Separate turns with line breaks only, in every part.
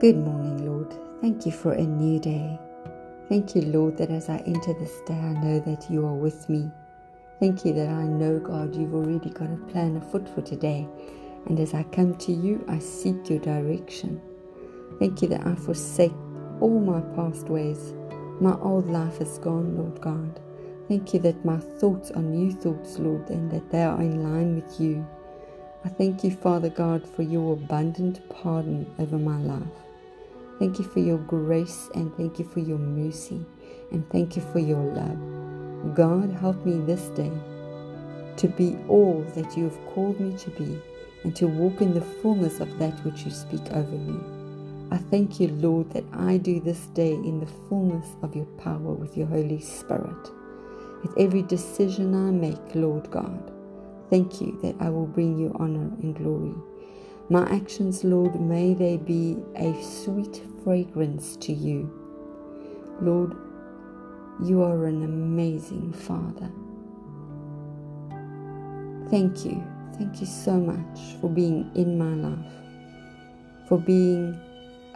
Good morning, Lord. Thank you for a new day. Thank you, Lord, that as I enter this day, I know that you are with me. Thank you that I know, God, you've already got a plan afoot for today. And as I come to you, I seek your direction. Thank you that I forsake all my past ways. My old life is gone, Lord God. Thank you that my thoughts are new thoughts, Lord, and that they are in line with you. I thank you, Father God, for your abundant pardon over my life. Thank you for your grace and thank you for your mercy and thank you for your love. God, help me this day to be all that you have called me to be and to walk in the fullness of that which you speak over me. I thank you, Lord, that I do this day in the fullness of your power with your Holy Spirit. With every decision I make, Lord God, thank you that I will bring you honor and glory. My actions, Lord, may they be a sweet fragrance to you. Lord, you are an amazing Father. Thank you. Thank you so much for being in my life, for being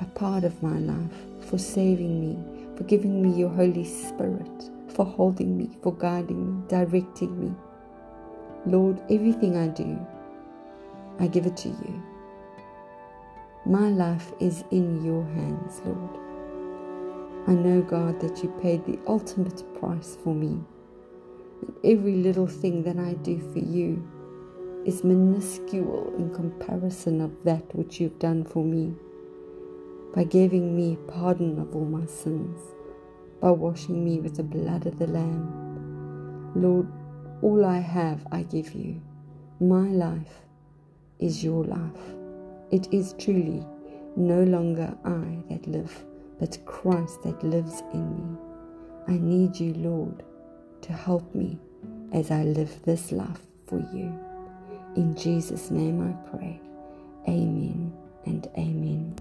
a part of my life, for saving me, for giving me your Holy Spirit, for holding me, for guiding me, directing me. Lord, everything I do, I give it to you. My life is in your hands, Lord. I know, God, that you paid the ultimate price for me. And every little thing that I do for you is minuscule in comparison of that which you've done for me. By giving me pardon of all my sins, by washing me with the blood of the Lamb. Lord, all I have, I give you. My life is your life. It is truly no longer I that live, but Christ that lives in me. I need you, Lord, to help me as I live this life for you. In Jesus' name I pray. Amen and amen.